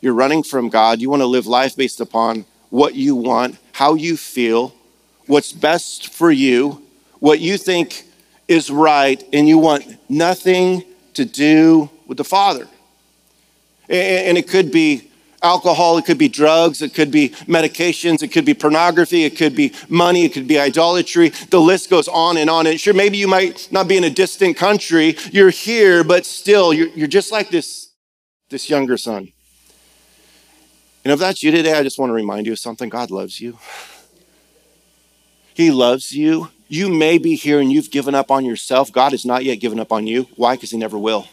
you're running from God. You want to live life based upon what you want, how you feel, what's best for you, what you think is right, and you want nothing to do with the Father. And it could be alcohol, it could be drugs, it could be medications, it could be pornography, it could be money, it could be idolatry. The list goes on and on. And sure, maybe you might not be in a distant country, you're here, but still, you're, just like this, this younger son. And if that's you today, I just want to remind you of something God loves you. He loves you. You may be here and you've given up on yourself. God has not yet given up on you. Why? Because He never will.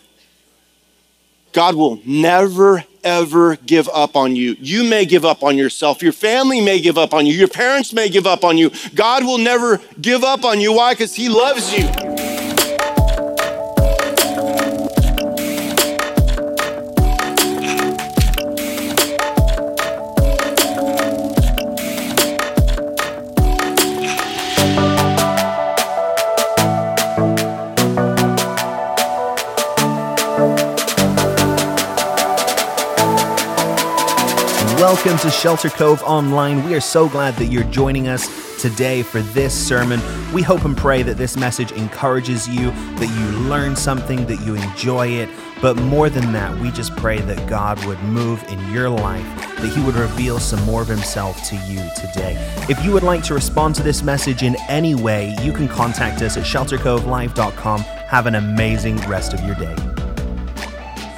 God will never, ever give up on you. You may give up on yourself. Your family may give up on you. Your parents may give up on you. God will never give up on you. Why? Because He loves you. Welcome to Shelter Cove Online. We are so glad that you're joining us today for this sermon. We hope and pray that this message encourages you, that you learn something, that you enjoy it. But more than that, we just pray that God would move in your life, that He would reveal some more of Himself to you today. If you would like to respond to this message in any way, you can contact us at sheltercovelive.com. Have an amazing rest of your day.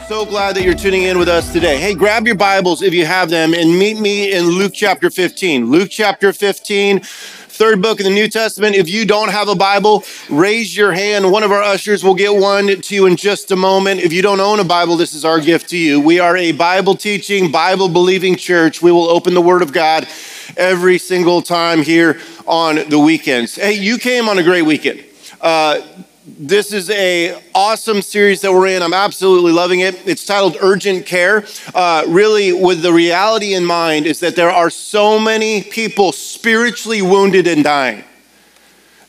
So glad that you're tuning in with us today. Hey, grab your Bibles if you have them and meet me in Luke chapter 15. Luke chapter 15, third book of the New Testament. If you don't have a Bible, raise your hand. One of our ushers will get one to you in just a moment. If you don't own a Bible, this is our gift to you. We are a Bible teaching, Bible believing church. We will open the Word of God every single time here on the weekends. Hey, you came on a great weekend. Uh, this is a awesome series that we're in. I'm absolutely loving it. It's titled Urgent Care. Uh, really, with the reality in mind, is that there are so many people spiritually wounded and dying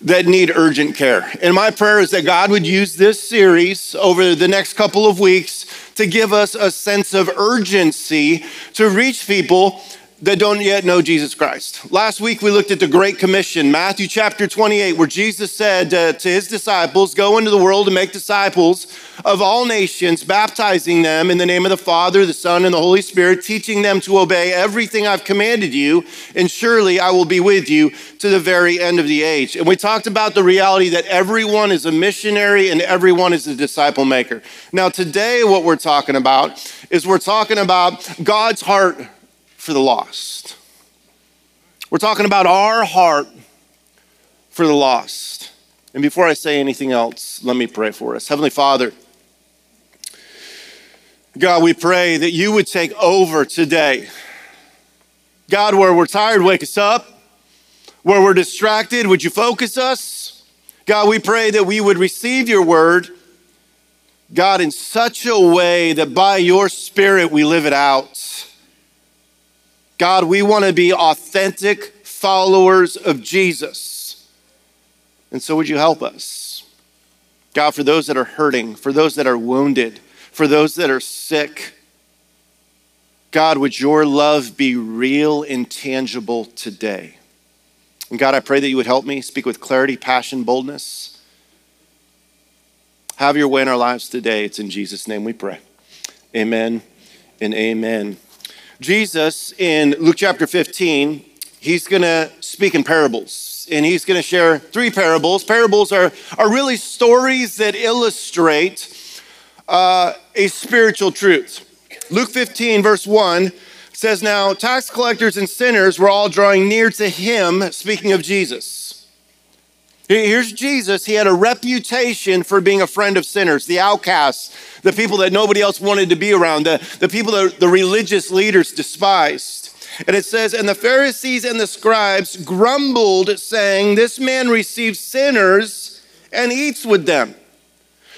that need urgent care. And my prayer is that God would use this series over the next couple of weeks to give us a sense of urgency to reach people that don't yet know Jesus Christ. Last week we looked at the Great Commission, Matthew chapter 28, where Jesus said uh, to his disciples, Go into the world and make disciples of all nations, baptizing them in the name of the Father, the Son, and the Holy Spirit, teaching them to obey everything I've commanded you, and surely I will be with you to the very end of the age. And we talked about the reality that everyone is a missionary and everyone is a disciple maker. Now, today, what we're talking about is we're talking about God's heart for the lost. We're talking about our heart for the lost. And before I say anything else, let me pray for us. Heavenly Father, God, we pray that you would take over today. God, where we're tired, wake us up. Where we're distracted, would you focus us? God, we pray that we would receive your word, God, in such a way that by your spirit we live it out. God, we want to be authentic followers of Jesus. And so, would you help us? God, for those that are hurting, for those that are wounded, for those that are sick, God, would your love be real and tangible today? And God, I pray that you would help me speak with clarity, passion, boldness. Have your way in our lives today. It's in Jesus' name we pray. Amen and amen. Jesus in Luke chapter 15, he's going to speak in parables. And he's going to share three parables. Parables are, are really stories that illustrate uh, a spiritual truth. Luke 15, verse 1 says, Now tax collectors and sinners were all drawing near to him, speaking of Jesus. Here's Jesus. He had a reputation for being a friend of sinners, the outcasts, the people that nobody else wanted to be around, the, the people that the religious leaders despised. And it says, And the Pharisees and the scribes grumbled, saying, This man receives sinners and eats with them.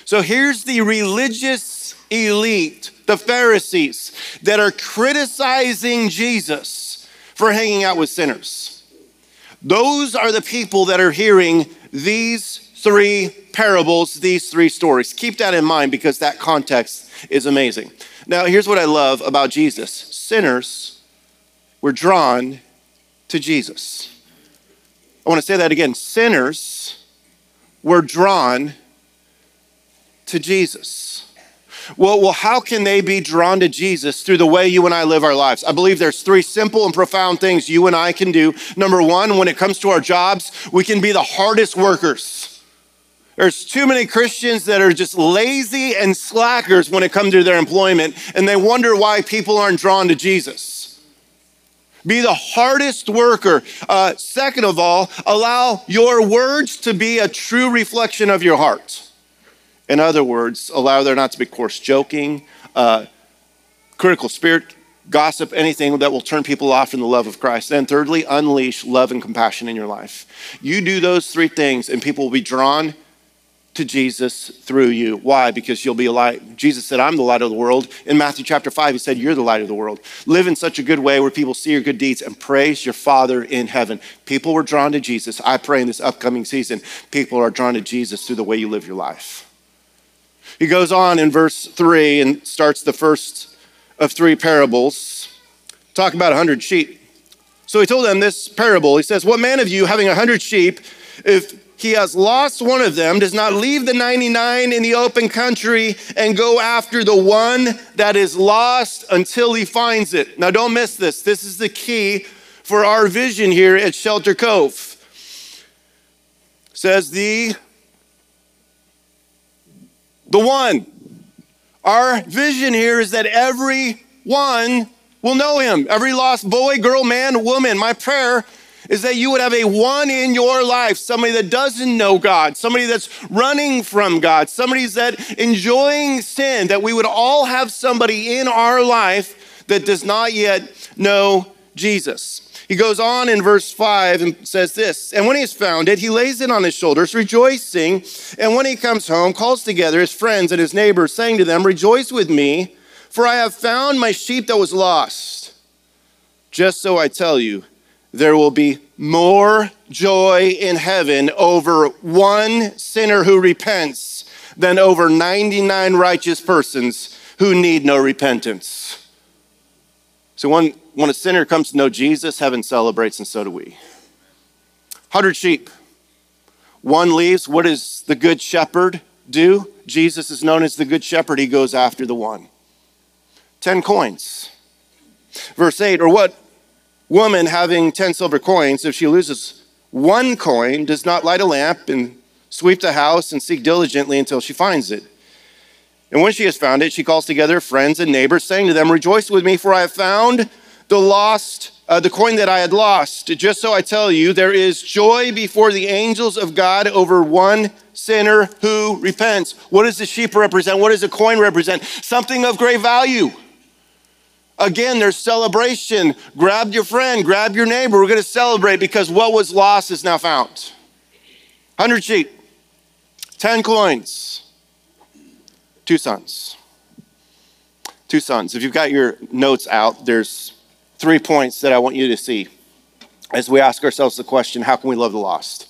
So here's the religious elite, the Pharisees, that are criticizing Jesus for hanging out with sinners. Those are the people that are hearing these three parables, these three stories. Keep that in mind because that context is amazing. Now, here's what I love about Jesus sinners were drawn to Jesus. I want to say that again. Sinners were drawn to Jesus. Well, well, how can they be drawn to Jesus through the way you and I live our lives? I believe there's three simple and profound things you and I can do. Number one, when it comes to our jobs, we can be the hardest workers. There's too many Christians that are just lazy and slackers when it comes to their employment, and they wonder why people aren't drawn to Jesus. Be the hardest worker. Uh, second of all, allow your words to be a true reflection of your heart. In other words, allow there not to be coarse joking, uh, critical spirit, gossip, anything that will turn people off from the love of Christ. Then, thirdly, unleash love and compassion in your life. You do those three things, and people will be drawn to Jesus through you. Why? Because you'll be a light. Jesus said, I'm the light of the world. In Matthew chapter 5, he said, You're the light of the world. Live in such a good way where people see your good deeds and praise your Father in heaven. People were drawn to Jesus. I pray in this upcoming season, people are drawn to Jesus through the way you live your life. He goes on in verse 3 and starts the first of three parables, Talk about a hundred sheep. So he told them this parable. He says, What man of you, having a hundred sheep, if he has lost one of them, does not leave the 99 in the open country and go after the one that is lost until he finds it? Now, don't miss this. This is the key for our vision here at Shelter Cove. says the the one. Our vision here is that everyone will know him. Every lost boy, girl, man, woman. My prayer is that you would have a one in your life, somebody that doesn't know God, somebody that's running from God, somebody that's enjoying sin, that we would all have somebody in our life that does not yet know Jesus. He goes on in verse 5 and says this And when he has found it, he lays it on his shoulders, rejoicing. And when he comes home, calls together his friends and his neighbors, saying to them, Rejoice with me, for I have found my sheep that was lost. Just so I tell you, there will be more joy in heaven over one sinner who repents than over 99 righteous persons who need no repentance. So, one when a sinner comes to know Jesus, heaven celebrates, and so do we. 100 sheep. One leaves. What does the good shepherd do? Jesus is known as the good shepherd. He goes after the one. 10 coins. Verse 8, or what woman having 10 silver coins, if she loses one coin, does not light a lamp and sweep the house and seek diligently until she finds it? And when she has found it, she calls together friends and neighbors, saying to them, Rejoice with me, for I have found the lost, uh, the coin that I had lost. Just so I tell you, there is joy before the angels of God over one sinner who repents. What does the sheep represent? What does the coin represent? Something of great value. Again, there's celebration. Grab your friend, grab your neighbor. We're going to celebrate because what was lost is now found. 100 sheep, 10 coins, two sons. Two sons. If you've got your notes out, there's three points that I want you to see as we ask ourselves the question how can we love the lost?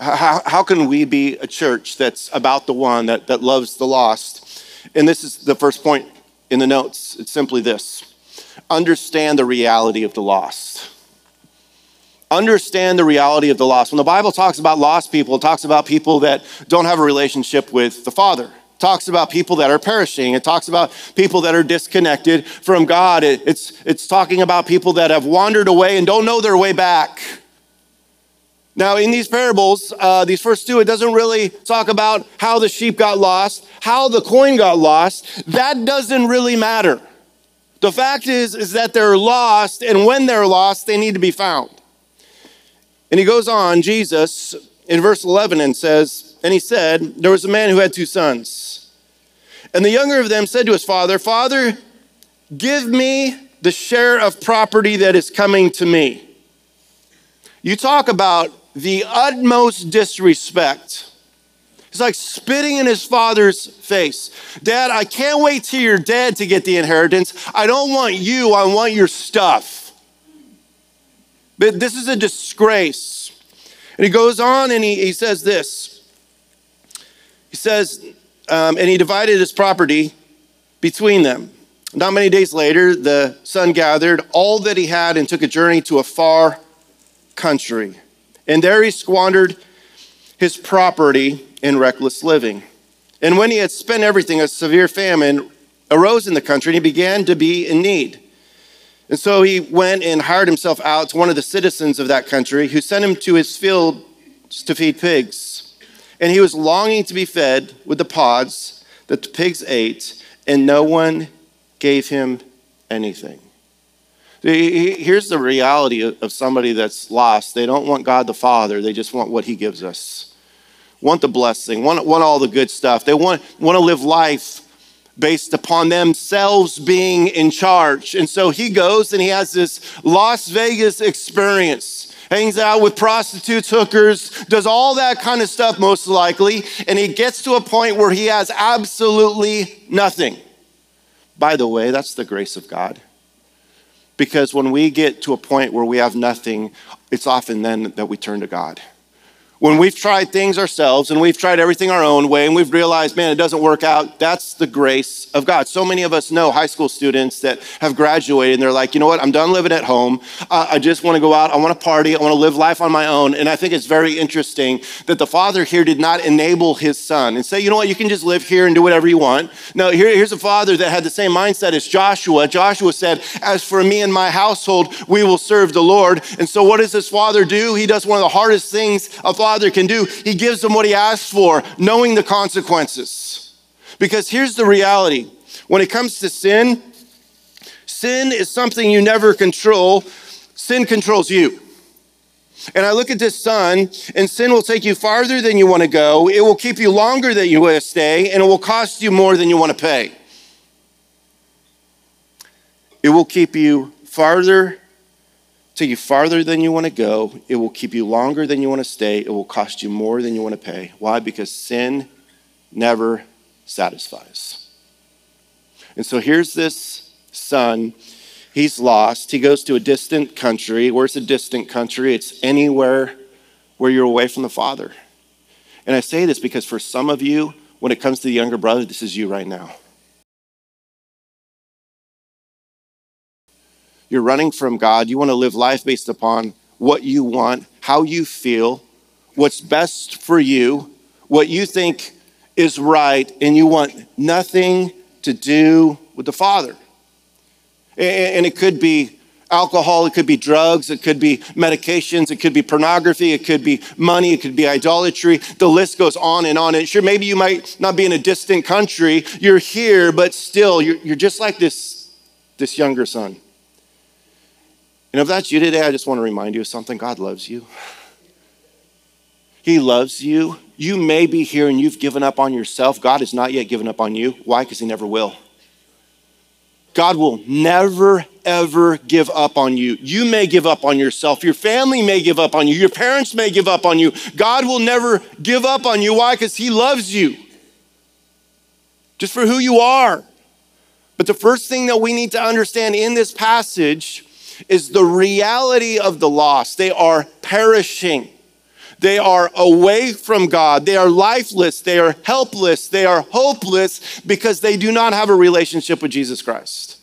How, how can we be a church that's about the one that, that loves the lost? And this is the first point in the notes. It's simply this understand the reality of the lost. Understand the reality of the lost. When the Bible talks about lost people, it talks about people that don't have a relationship with the Father talks about people that are perishing. It talks about people that are disconnected from God. It, it's, it's talking about people that have wandered away and don't know their way back. Now, in these parables, uh, these first two, it doesn't really talk about how the sheep got lost, how the coin got lost. That doesn't really matter. The fact is, is that they're lost, and when they're lost, they need to be found. And he goes on, Jesus, in verse 11, and says, and he said, There was a man who had two sons. And the younger of them said to his father, Father, give me the share of property that is coming to me. You talk about the utmost disrespect. It's like spitting in his father's face. Dad, I can't wait till you're dead to get the inheritance. I don't want you, I want your stuff. But this is a disgrace. And he goes on and he, he says this he says, um, and he divided his property between them. Not many days later, the son gathered all that he had and took a journey to a far country. And there he squandered his property in reckless living. And when he had spent everything, a severe famine arose in the country and he began to be in need. And so he went and hired himself out to one of the citizens of that country who sent him to his field to feed pigs. And he was longing to be fed with the pods that the pigs ate, and no one gave him anything. Here's the reality of somebody that's lost. They don't want God the Father, they just want what he gives us. Want the blessing, want, want all the good stuff. They want, want to live life based upon themselves being in charge. And so he goes and he has this Las Vegas experience. Hangs out with prostitutes, hookers, does all that kind of stuff, most likely. And he gets to a point where he has absolutely nothing. By the way, that's the grace of God. Because when we get to a point where we have nothing, it's often then that we turn to God. When we've tried things ourselves and we've tried everything our own way and we've realized, man, it doesn't work out, that's the grace of God. So many of us know high school students that have graduated and they're like, you know what, I'm done living at home. Uh, I just want to go out. I want to party. I want to live life on my own. And I think it's very interesting that the father here did not enable his son and say, you know what, you can just live here and do whatever you want. No, here, here's a father that had the same mindset as Joshua. Joshua said, as for me and my household, we will serve the Lord. And so what does this father do? He does one of the hardest things a father father can do. He gives them what he asks for, knowing the consequences. Because here's the reality when it comes to sin, sin is something you never control, sin controls you. And I look at this son, and sin will take you farther than you want to go. It will keep you longer than you want to stay, and it will cost you more than you want to pay. It will keep you farther take you farther than you want to go. It will keep you longer than you want to stay. It will cost you more than you want to pay. Why? Because sin never satisfies. And so here's this son. He's lost. He goes to a distant country. Where's a distant country? It's anywhere where you're away from the Father. And I say this because for some of you, when it comes to the younger brother, this is you right now. You're running from God. You want to live life based upon what you want, how you feel, what's best for you, what you think is right, and you want nothing to do with the Father. And it could be alcohol, it could be drugs, it could be medications, it could be pornography, it could be money, it could be idolatry. The list goes on and on. And sure, maybe you might not be in a distant country, you're here, but still, you're, just like this, this younger son. And if that's you today, I just want to remind you of something God loves you. He loves you. You may be here and you've given up on yourself. God has not yet given up on you. Why? Because He never will. God will never, ever give up on you. You may give up on yourself. Your family may give up on you. Your parents may give up on you. God will never give up on you. Why? Because He loves you just for who you are. But the first thing that we need to understand in this passage is the reality of the lost. They are perishing. They are away from God. They are lifeless. They are helpless. They are hopeless because they do not have a relationship with Jesus Christ.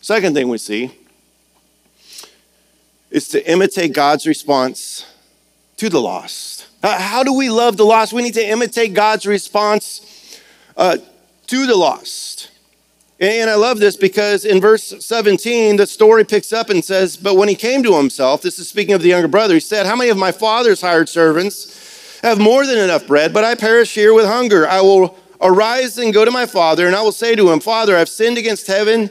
Second thing we see is to imitate God's response to the lost. How do we love the lost? We need to imitate God's response uh, to the lost. And I love this because in verse 17, the story picks up and says, But when he came to himself, this is speaking of the younger brother, he said, How many of my father's hired servants have more than enough bread, but I perish here with hunger? I will arise and go to my father, and I will say to him, Father, I've sinned against heaven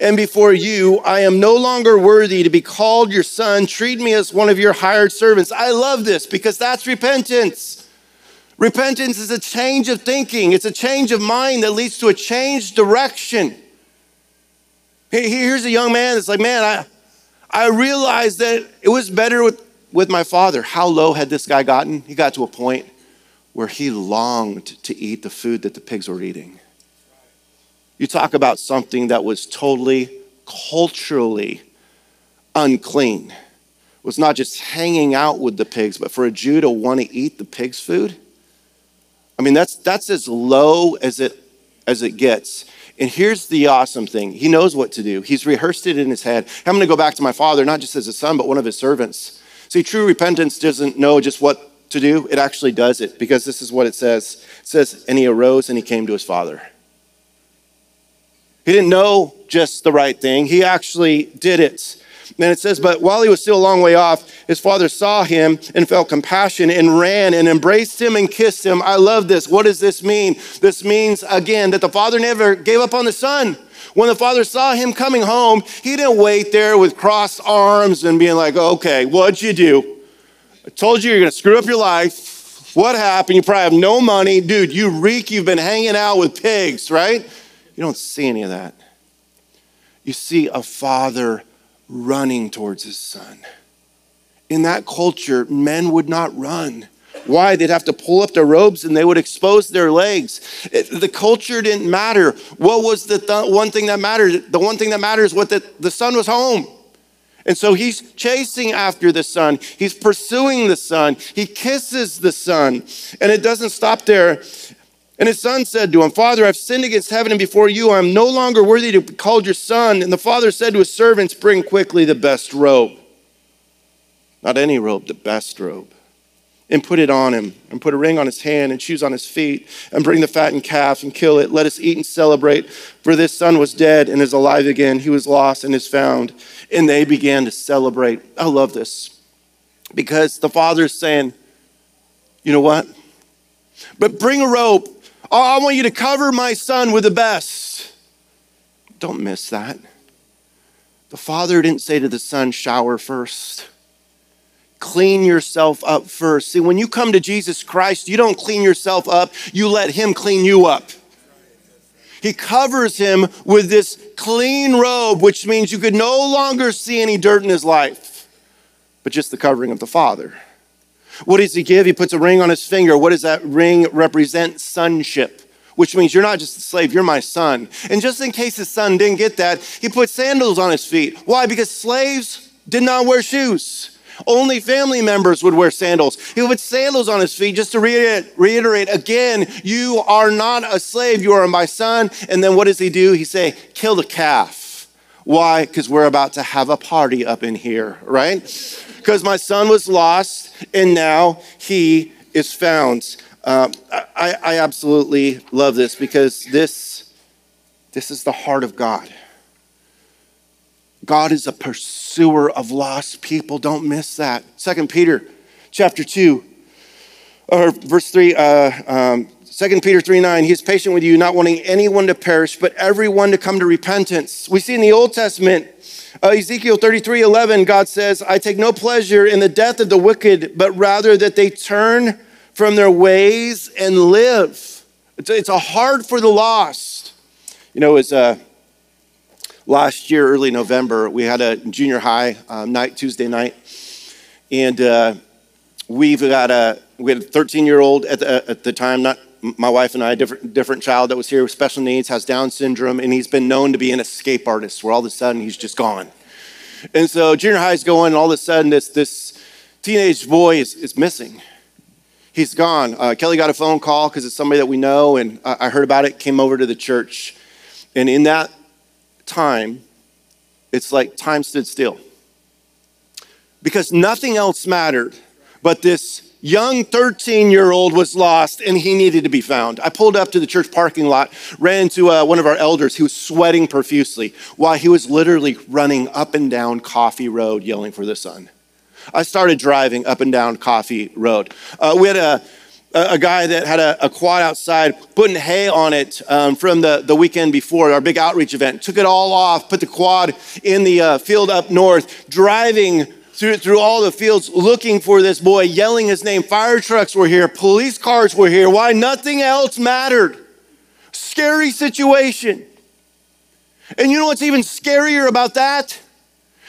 and before you. I am no longer worthy to be called your son. Treat me as one of your hired servants. I love this because that's repentance. Repentance is a change of thinking, it's a change of mind that leads to a changed direction. Here's a young man that's like, man, I, I realized that it was better with, with my father. How low had this guy gotten? He got to a point where he longed to eat the food that the pigs were eating. You talk about something that was totally culturally unclean. It was not just hanging out with the pigs, but for a Jew to want to eat the pig's food, I mean, that's, that's as low as it, as it gets. And here's the awesome thing He knows what to do, He's rehearsed it in His head. I'm going to go back to my father, not just as a son, but one of His servants. See, true repentance doesn't know just what to do, it actually does it because this is what it says. It says, And he arose and he came to his father. He didn't know just the right thing, he actually did it. And it says, But while he was still a long way off, his father saw him and felt compassion and ran and embraced him and kissed him. I love this. What does this mean? This means, again, that the father never gave up on the son. When the father saw him coming home, he didn't wait there with crossed arms and being like, okay, what'd you do? I told you you're gonna screw up your life. What happened? You probably have no money. Dude, you reek. You've been hanging out with pigs, right? You don't see any of that. You see a father running towards his son. In that culture, men would not run. Why? They'd have to pull up their robes and they would expose their legs. It, the culture didn't matter. What was the th- one thing that mattered? The one thing that matters was that the son was home. And so he's chasing after the son. He's pursuing the son. He kisses the son. And it doesn't stop there. And his son said to him, Father, I've sinned against heaven and before you. I'm no longer worthy to be called your son. And the father said to his servants, Bring quickly the best robe. Not any robe, the best robe. And put it on him, and put a ring on his hand, and shoes on his feet, and bring the fattened calf and kill it. Let us eat and celebrate. For this son was dead and is alive again. He was lost and is found. And they began to celebrate. I love this because the father's saying, You know what? But bring a robe I want you to cover my son with the best. Don't miss that. The father didn't say to the son, shower first. Clean yourself up first. See, when you come to Jesus Christ, you don't clean yourself up, you let him clean you up. He covers him with this clean robe, which means you could no longer see any dirt in his life, but just the covering of the Father. What does he give? He puts a ring on his finger. What does that ring represent? Sonship, which means you're not just a slave, you're my son. And just in case his son didn't get that, he put sandals on his feet. Why? Because slaves did not wear shoes. Only family members would wear sandals. He would put sandals on his feet just to reiterate, again, you are not a slave, you are my son. And then what does he do? He say, kill the calf. Why? Because we're about to have a party up in here, right? Because my son was lost and now he is found. Um, I, I absolutely love this because this, this is the heart of God. God is a pursuer of lost people. Don't miss that. Second Peter chapter 2, or verse 3, uh, um, 2 Peter 3 9, he is patient with you, not wanting anyone to perish, but everyone to come to repentance. We see in the Old Testament uh, Ezekiel 33 11, God says, I take no pleasure in the death of the wicked, but rather that they turn from their ways and live. It's a, it's a heart for the lost. You know, was uh, last year, early November, we had a junior high um, night, Tuesday night, and uh, we've got a we had a 13 year old at the, at the time, not my wife and I, different, different child that was here with special needs, has Down syndrome, and he's been known to be an escape artist where all of a sudden he's just gone. And so junior high is going, and all of a sudden this, this teenage boy is, is missing. He's gone. Uh, Kelly got a phone call because it's somebody that we know, and I, I heard about it, came over to the church. And in that time, it's like time stood still. Because nothing else mattered but this young 13 year old was lost and he needed to be found. I pulled up to the church parking lot, ran into uh, one of our elders who was sweating profusely while he was literally running up and down Coffee Road yelling for the son. I started driving up and down Coffee Road. Uh, we had a a guy that had a, a, quad outside, putting hay on it um, from the, the weekend before, our big outreach event. Took it all off, put the quad in the uh, field up north, driving through, through all the fields looking for this boy, yelling his name. Fire trucks were here, police cars were here. Why? Nothing else mattered. Scary situation. And you know what's even scarier about that?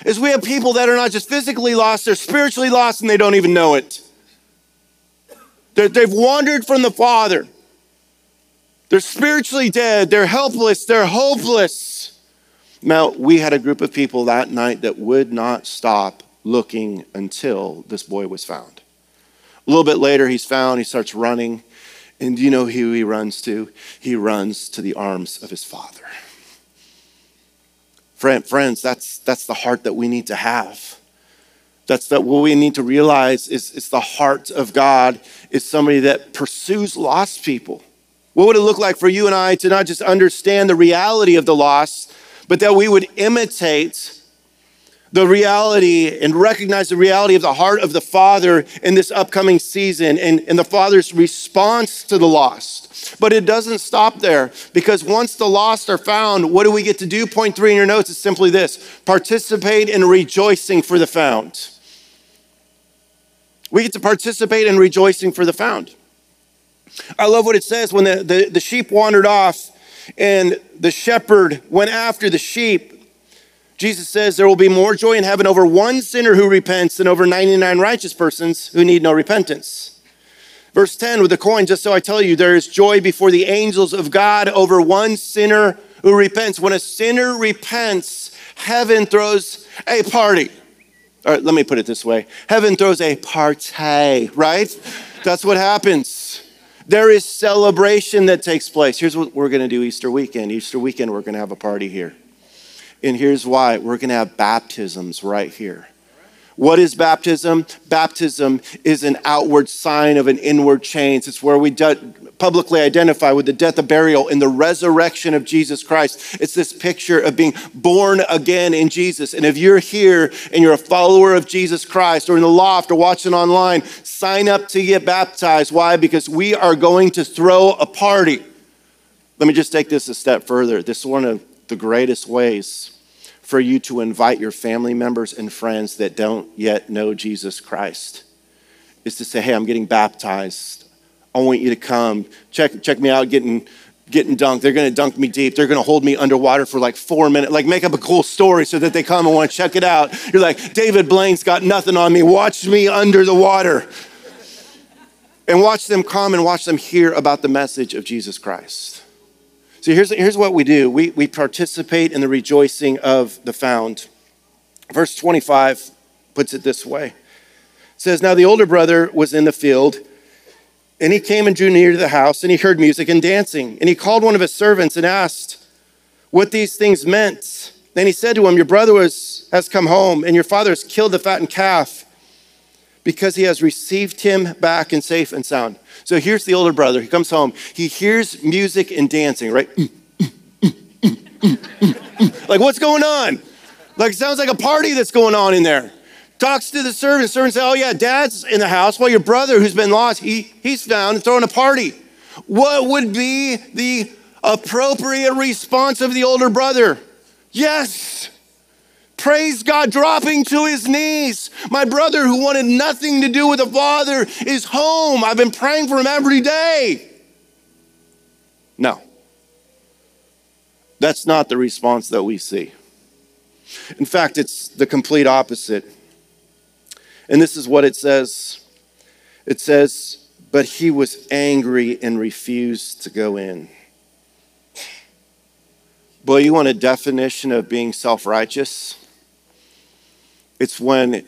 Is we have people that are not just physically lost, they're spiritually lost and they don't even know it. they they've wandered from the Father. They're spiritually dead, they're helpless, they're hopeless. Now, we had a group of people that night that would not stop looking until this boy was found. A little bit later, he's found, he starts running, And do you know who he runs to? He runs to the arms of his father. Friend, friends, that's, that's the heart that we need to have. That's that what we need to realize is, is the heart of God is somebody that pursues lost people. What would it look like for you and I to not just understand the reality of the loss, but that we would imitate the reality and recognize the reality of the heart of the Father in this upcoming season and, and the Father's response to the lost. But it doesn't stop there because once the lost are found, what do we get to do? Point three in your notes is simply this participate in rejoicing for the found. We get to participate in rejoicing for the found. I love what it says when the, the, the sheep wandered off and the shepherd went after the sheep Jesus says there will be more joy in heaven over one sinner who repents than over 99 righteous persons who need no repentance. Verse 10 with the coin, just so I tell you, there is joy before the angels of God over one sinner who repents. When a sinner repents, heaven throws a party. All right, let me put it this way heaven throws a party, right? That's what happens. There is celebration that takes place. Here's what we're going to do Easter weekend. Easter weekend, we're going to have a party here. And here's why we're going to have baptisms right here. What is baptism? Baptism is an outward sign of an inward change. It's where we publicly identify with the death, the burial, and the resurrection of Jesus Christ. It's this picture of being born again in Jesus. And if you're here and you're a follower of Jesus Christ or in the loft or watching online, sign up to get baptized. Why? Because we are going to throw a party. Let me just take this a step further. This is one of the greatest ways for you to invite your family members and friends that don't yet know Jesus Christ is to say, hey, I'm getting baptized. I want you to come. Check, check me out getting, getting dunked. They're going to dunk me deep. They're going to hold me underwater for like four minutes. Like make up a cool story so that they come and want to check it out. You're like, David Blaine's got nothing on me. Watch me under the water. And watch them come and watch them hear about the message of Jesus Christ. So here's, here's what we do we, we participate in the rejoicing of the found. Verse 25 puts it this way it says, Now the older brother was in the field, and he came and drew near to the house, and he heard music and dancing. And he called one of his servants and asked what these things meant. Then he said to him, Your brother was, has come home, and your father has killed the fattened calf because he has received him back and safe and sound. So here's the older brother. He comes home. He hears music and dancing, right? like, what's going on? Like, it sounds like a party that's going on in there. Talks to the servant. Servant says, Oh, yeah, dad's in the house. Well, your brother who's been lost, he, he's found and throwing a party. What would be the appropriate response of the older brother? Yes. Praise God, dropping to his knees. My brother, who wanted nothing to do with the Father, is home. I've been praying for him every day. No. That's not the response that we see. In fact, it's the complete opposite. And this is what it says it says, But he was angry and refused to go in. Boy, you want a definition of being self righteous? It's when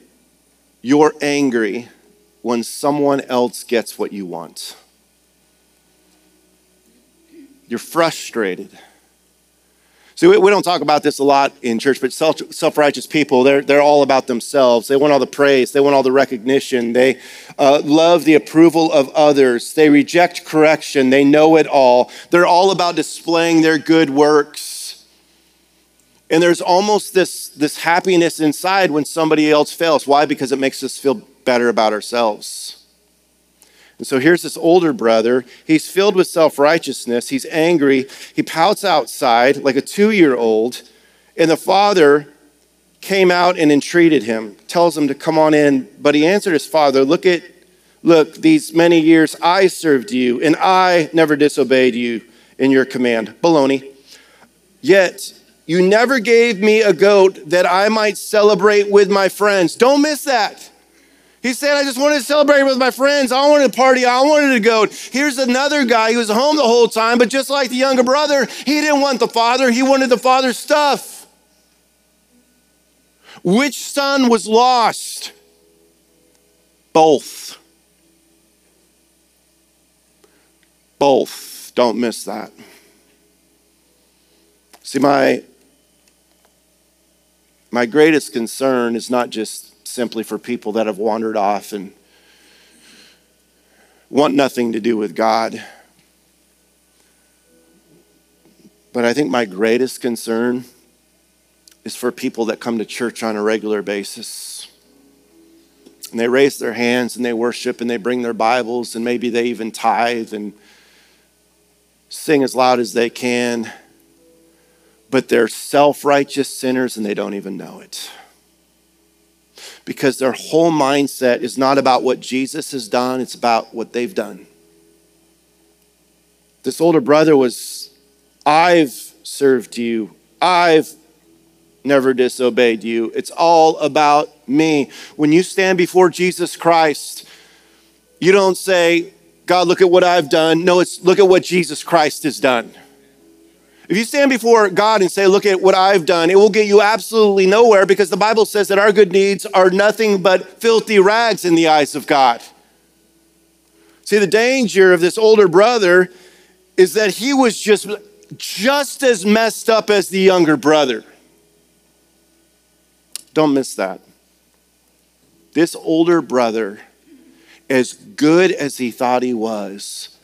you're angry when someone else gets what you want. You're frustrated. See, we, we don't talk about this a lot in church, but self righteous people, they're, they're all about themselves. They want all the praise, they want all the recognition. They uh, love the approval of others. They reject correction, they know it all. They're all about displaying their good works. And there's almost this, this happiness inside when somebody else fails. Why? Because it makes us feel better about ourselves. And so here's this older brother. He's filled with self righteousness. He's angry. He pouts outside like a two year old. And the father came out and entreated him, tells him to come on in. But he answered his father, Look at, look, these many years I served you, and I never disobeyed you in your command. Baloney. Yet you never gave me a goat that I might celebrate with my friends. Don't miss that. He said, I just wanted to celebrate with my friends. I wanted to party. I wanted a goat. Here's another guy who was home the whole time, but just like the younger brother, he didn't want the father. He wanted the father's stuff. Which son was lost? Both. Both. Don't miss that. See, my, my greatest concern is not just simply for people that have wandered off and want nothing to do with God. But I think my greatest concern is for people that come to church on a regular basis. And they raise their hands and they worship and they bring their Bibles and maybe they even tithe and sing as loud as they can. But they're self righteous sinners and they don't even know it. Because their whole mindset is not about what Jesus has done, it's about what they've done. This older brother was, I've served you, I've never disobeyed you. It's all about me. When you stand before Jesus Christ, you don't say, God, look at what I've done. No, it's look at what Jesus Christ has done. If you stand before God and say, Look at what I've done, it will get you absolutely nowhere because the Bible says that our good deeds are nothing but filthy rags in the eyes of God. See, the danger of this older brother is that he was just, just as messed up as the younger brother. Don't miss that. This older brother, as good as he thought he was,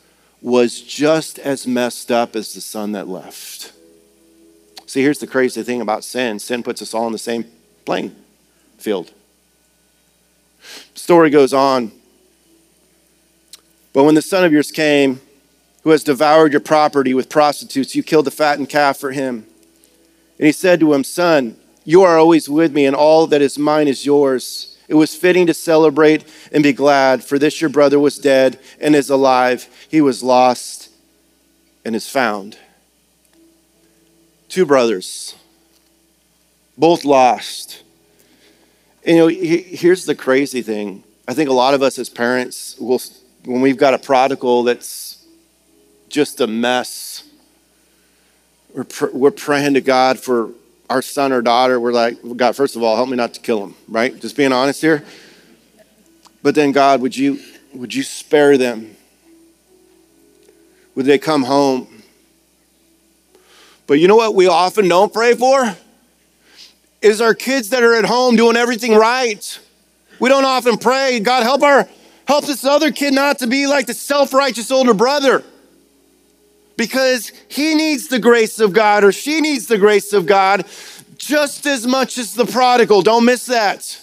was just as messed up as the son that left. See, here's the crazy thing about sin sin puts us all in the same playing field. Story goes on. But when the son of yours came, who has devoured your property with prostitutes, you killed the fattened calf for him. And he said to him, Son, you are always with me, and all that is mine is yours. It was fitting to celebrate and be glad, for this your brother was dead and is alive. He was lost and is found. Two brothers, both lost. You know, here's the crazy thing. I think a lot of us as parents will, when we've got a prodigal that's just a mess, we're, pr- we're praying to God for our son or daughter, we're like, God, first of all, help me not to kill him, right? Just being honest here. But then, God, would you, would you spare them? Would they come home? But you know what we often don't pray for? Is our kids that are at home doing everything right. We don't often pray, God, help our help this other kid not to be like the self-righteous older brother because he needs the grace of God or she needs the grace of God just as much as the prodigal. Don't miss that.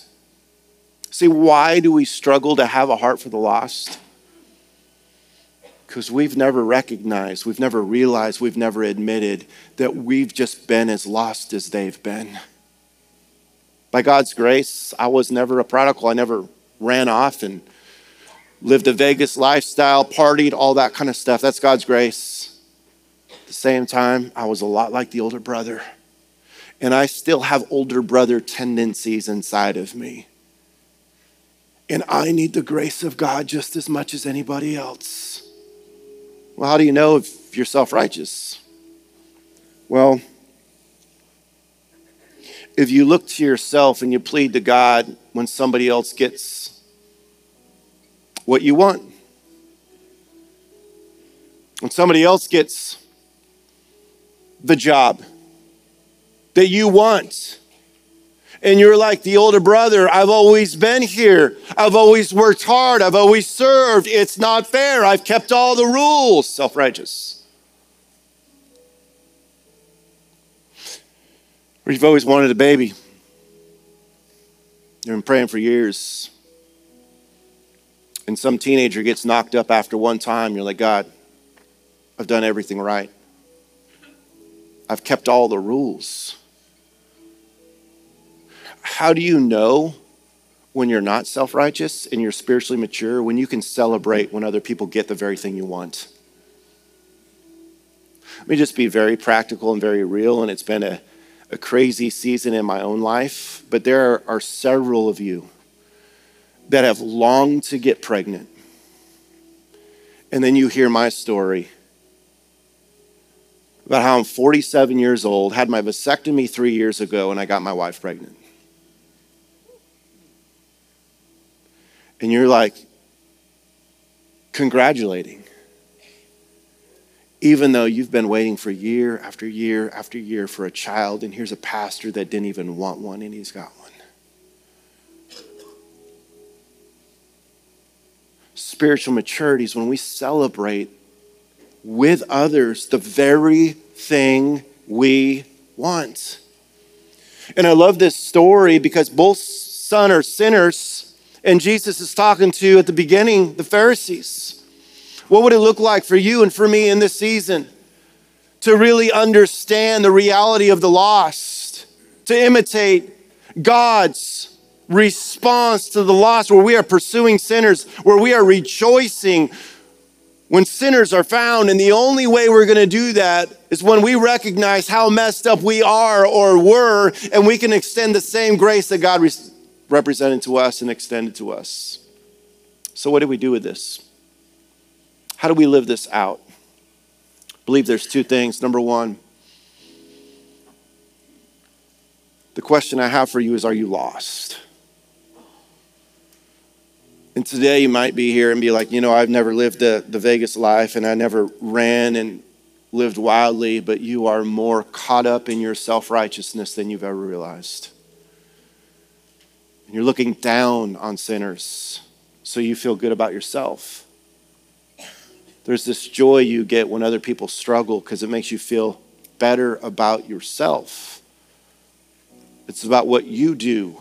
See, why do we struggle to have a heart for the lost? Because we've never recognized, we've never realized, we've never admitted that we've just been as lost as they've been. By God's grace, I was never a prodigal. I never ran off and lived a Vegas lifestyle, partied, all that kind of stuff. That's God's grace the same time, I was a lot like the older brother. And I still have older brother tendencies inside of me. And I need the grace of God just as much as anybody else. Well, how do you know if you're self righteous? Well, if you look to yourself and you plead to God when somebody else gets what you want, when somebody else gets the job that you want. And you're like the older brother, I've always been here. I've always worked hard. I've always served. It's not fair. I've kept all the rules. Self righteous. Or you've always wanted a baby. You've been praying for years. And some teenager gets knocked up after one time. You're like, God, I've done everything right. I've kept all the rules. How do you know when you're not self righteous and you're spiritually mature when you can celebrate when other people get the very thing you want? Let me just be very practical and very real, and it's been a, a crazy season in my own life, but there are, are several of you that have longed to get pregnant. And then you hear my story about how I'm 47 years old, had my vasectomy three years ago, and I got my wife pregnant. And you're like, congratulating. even though you've been waiting for year after year after year for a child, and here's a pastor that didn't even want one, and he's got one. Spiritual maturity is when we celebrate with others the very thing we want. And I love this story because both son are sinners, and Jesus is talking to at the beginning the Pharisees. What would it look like for you and for me in this season to really understand the reality of the lost, to imitate God's response to the lost, where we are pursuing sinners, where we are rejoicing when sinners are found. And the only way we're going to do that is when we recognize how messed up we are or were, and we can extend the same grace that God re- represented to us and extended to us. So, what do we do with this? How do we live this out? I believe there's two things. Number one, the question I have for you is Are you lost? And today you might be here and be like, you know, I've never lived the, the Vegas life and I never ran and lived wildly, but you are more caught up in your self righteousness than you've ever realized. And you're looking down on sinners so you feel good about yourself. There's this joy you get when other people struggle because it makes you feel better about yourself. It's about what you do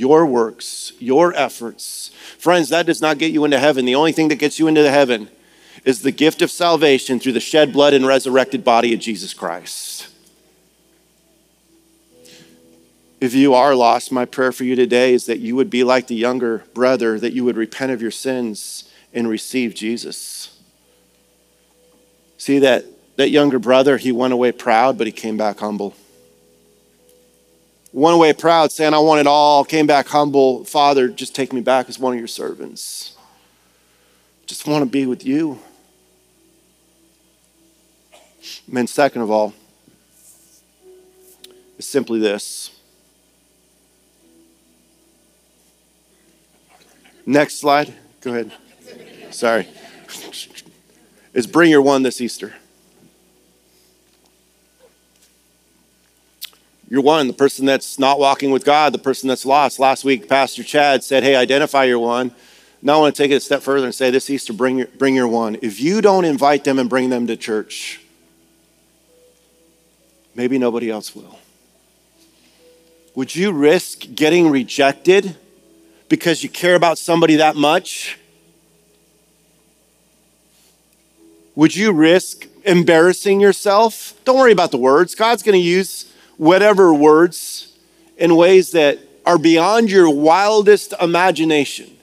your works, your efforts. Friends, that does not get you into heaven. The only thing that gets you into heaven is the gift of salvation through the shed blood and resurrected body of Jesus Christ. If you are lost, my prayer for you today is that you would be like the younger brother, that you would repent of your sins and receive Jesus. See that that younger brother, he went away proud, but he came back humble went away proud, saying, I want it all, came back humble. Father, just take me back as one of your servants. Just want to be with you. And then, second of all, is simply this. Next slide. Go ahead. Sorry. Is bring your one this Easter. You're one, the person that's not walking with God, the person that's lost. Last week, Pastor Chad said, Hey, identify your one. Now I want to take it a step further and say this Easter, bring your, bring your one. If you don't invite them and bring them to church, maybe nobody else will. Would you risk getting rejected because you care about somebody that much? Would you risk embarrassing yourself? Don't worry about the words. God's going to use whatever words in ways that are beyond your wildest imagination.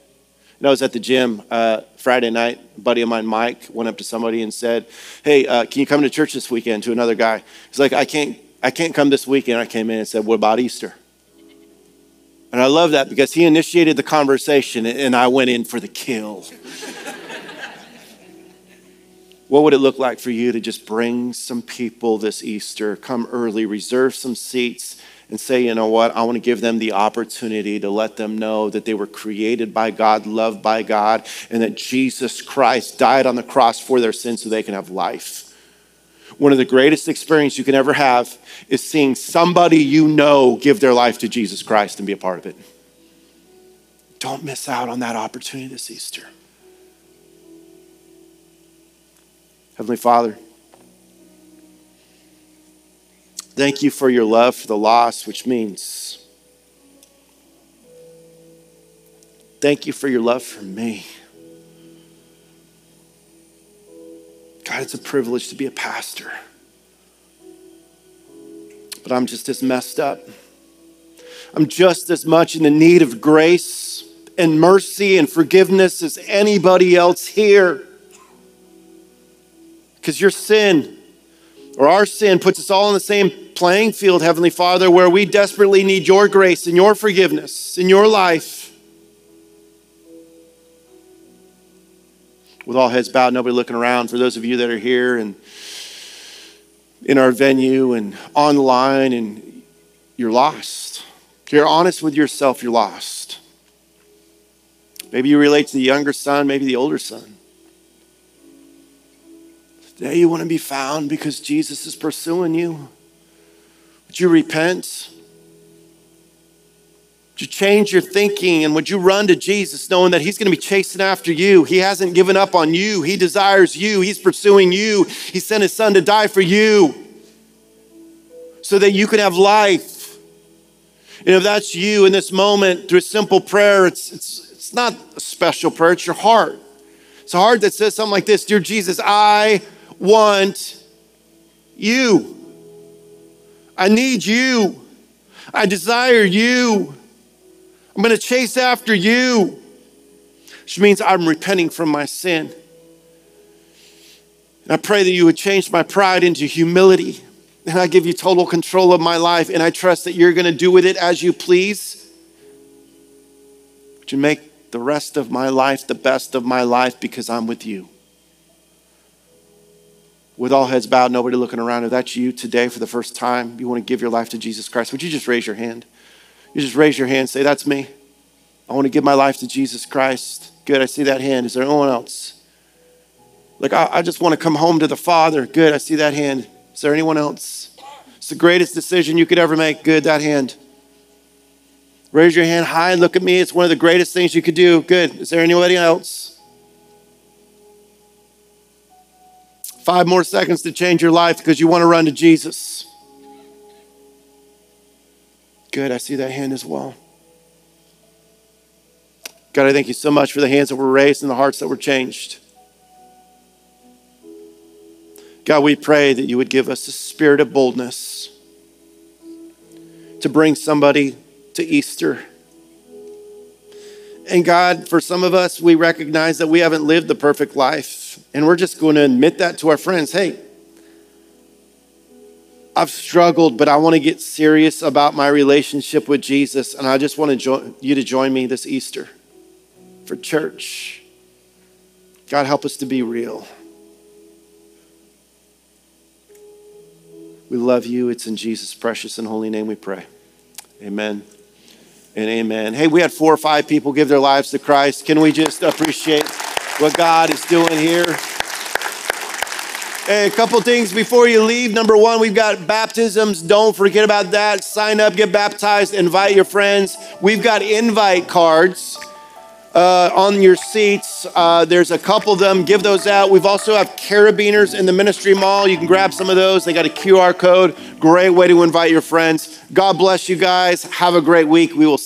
And I was at the gym uh, Friday night. A buddy of mine, Mike, went up to somebody and said, "Hey, uh, can you come to church this weekend?" To another guy, he's like, "I can't, I can't come this weekend." I came in and said, "What about Easter?" And I love that because he initiated the conversation, and I went in for the kill. What would it look like for you to just bring some people this Easter, come early, reserve some seats, and say, you know what, I want to give them the opportunity to let them know that they were created by God, loved by God, and that Jesus Christ died on the cross for their sins so they can have life. One of the greatest experiences you can ever have is seeing somebody you know give their life to Jesus Christ and be a part of it. Don't miss out on that opportunity this Easter. Heavenly Father, thank you for your love for the lost, which means thank you for your love for me. God, it's a privilege to be a pastor. But I'm just as messed up. I'm just as much in the need of grace and mercy and forgiveness as anybody else here. Because your sin or our sin puts us all in the same playing field, Heavenly Father, where we desperately need your grace and your forgiveness in your life. With all heads bowed, nobody looking around, for those of you that are here and in our venue and online, and you're lost. If you're honest with yourself, you're lost. Maybe you relate to the younger son, maybe the older son. Today you want to be found because Jesus is pursuing you. Would you repent? Would you change your thinking and would you run to Jesus knowing that He's going to be chasing after you? He hasn't given up on you. He desires you. He's pursuing you. He sent His Son to die for you so that you can have life. And if that's you in this moment through simple prayer, it's, it's, it's not a special prayer, it's your heart. It's a heart that says something like this Dear Jesus, I want you. I need you. I desire you. I'm going to chase after you, which means I'm repenting from my sin. And I pray that you would change my pride into humility. And I give you total control of my life. And I trust that you're going to do with it as you please. Would you make the rest of my life the best of my life because I'm with you? With all heads bowed, nobody looking around, if that's you today for the first time, you want to give your life to Jesus Christ, would you just raise your hand? You just raise your hand, say, That's me. I want to give my life to Jesus Christ. Good, I see that hand. Is there anyone else? Like, I, I just want to come home to the Father. Good, I see that hand. Is there anyone else? It's the greatest decision you could ever make. Good, that hand. Raise your hand high and look at me. It's one of the greatest things you could do. Good. Is there anybody else? Five more seconds to change your life because you want to run to Jesus. Good. I see that hand as well. God, I thank you so much for the hands that were raised and the hearts that were changed. God, we pray that you would give us a spirit of boldness to bring somebody to Easter. And God, for some of us, we recognize that we haven't lived the perfect life. And we're just going to admit that to our friends. Hey, I've struggled, but I want to get serious about my relationship with Jesus. And I just want to jo- you to join me this Easter for church. God, help us to be real. We love you. It's in Jesus' precious and holy name we pray. Amen and amen. Hey, we had four or five people give their lives to Christ. Can we just appreciate what God is doing here? Hey, a couple things before you leave. Number one, we've got baptisms. Don't forget about that. Sign up, get baptized, invite your friends. We've got invite cards uh, on your seats. Uh, there's a couple of them. Give those out. We've also have carabiners in the ministry mall. You can grab some of those. They got a QR code. Great way to invite your friends. God bless you guys. Have a great week. We will see.